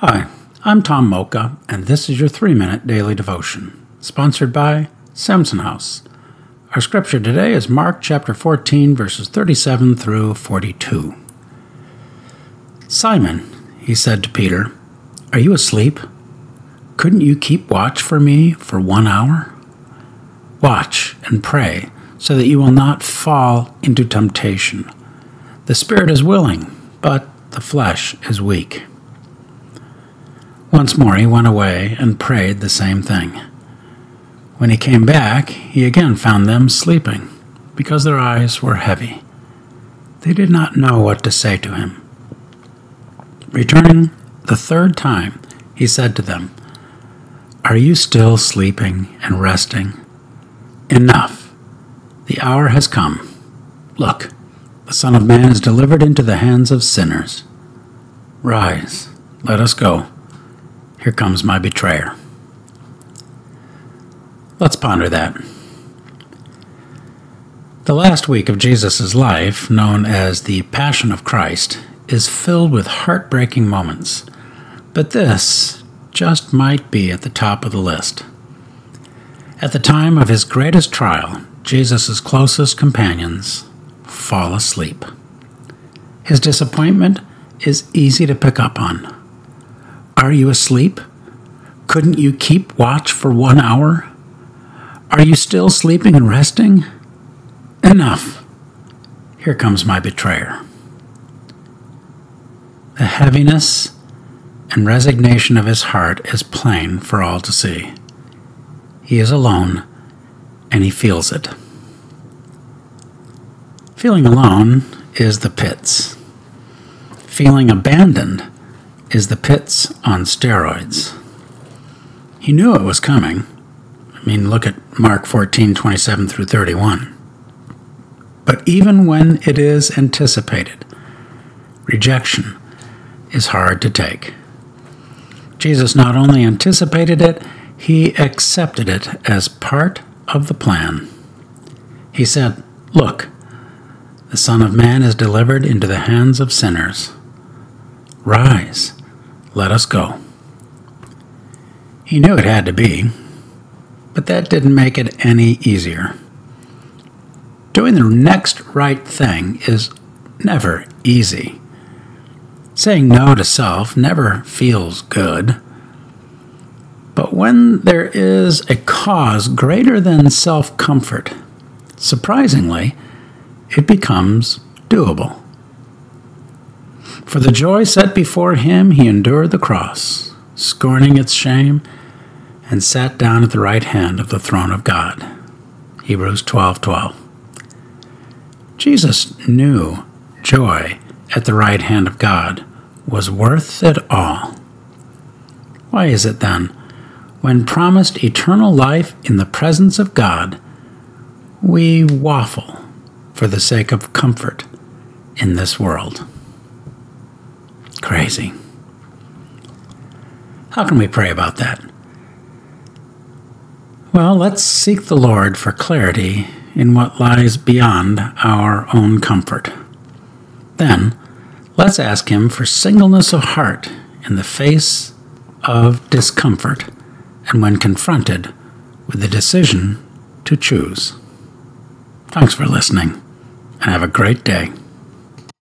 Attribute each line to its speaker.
Speaker 1: Hi, I'm Tom Mocha, and this is your three minute daily devotion, sponsored by Samson House. Our scripture today is Mark chapter 14, verses 37 through 42. Simon, he said to Peter, Are you asleep? Couldn't you keep watch for me for one hour? Watch and pray so that you will not fall into temptation. The spirit is willing, but the flesh is weak. Once more he went away and prayed the same thing. When he came back, he again found them sleeping, because their eyes were heavy. They did not know what to say to him. Returning the third time, he said to them, Are you still sleeping and resting? Enough. The hour has come. Look, the Son of Man is delivered into the hands of sinners. Rise, let us go. Here comes my betrayer. Let's ponder that. The last week of Jesus' life, known as the Passion of Christ, is filled with heartbreaking moments. But this just might be at the top of the list. At the time of his greatest trial, Jesus' closest companions fall asleep. His disappointment is easy to pick up on. Are you asleep? Couldn't you keep watch for one hour? Are you still sleeping and resting? Enough. Here comes my betrayer. The heaviness and resignation of his heart is plain for all to see. He is alone, and he feels it. Feeling alone is the pits. Feeling abandoned is the pits on steroids. He knew it was coming. I mean, look at Mark 14 27 through 31. But even when it is anticipated, rejection is hard to take. Jesus not only anticipated it, he accepted it as part of the plan. He said, Look, the Son of Man is delivered into the hands of sinners. Rise, let us go. He knew it had to be, but that didn't make it any easier. Doing the next right thing is never easy. Saying no to self never feels good. But when there is a cause greater than self comfort, surprisingly, it becomes doable. For the joy set before him, he endured the cross, scorning its shame, and sat down at the right hand of the throne of God. Hebrews 12 12. Jesus knew joy at the right hand of God was worth it all. Why is it then, when promised eternal life in the presence of God, we waffle for the sake of comfort in this world? Crazy. How can we pray about that? Well, let's seek the Lord for clarity in what lies beyond our own comfort. Then, let's ask Him for singleness of heart in the face of discomfort and when confronted with the decision to choose. Thanks for listening, and have a great day.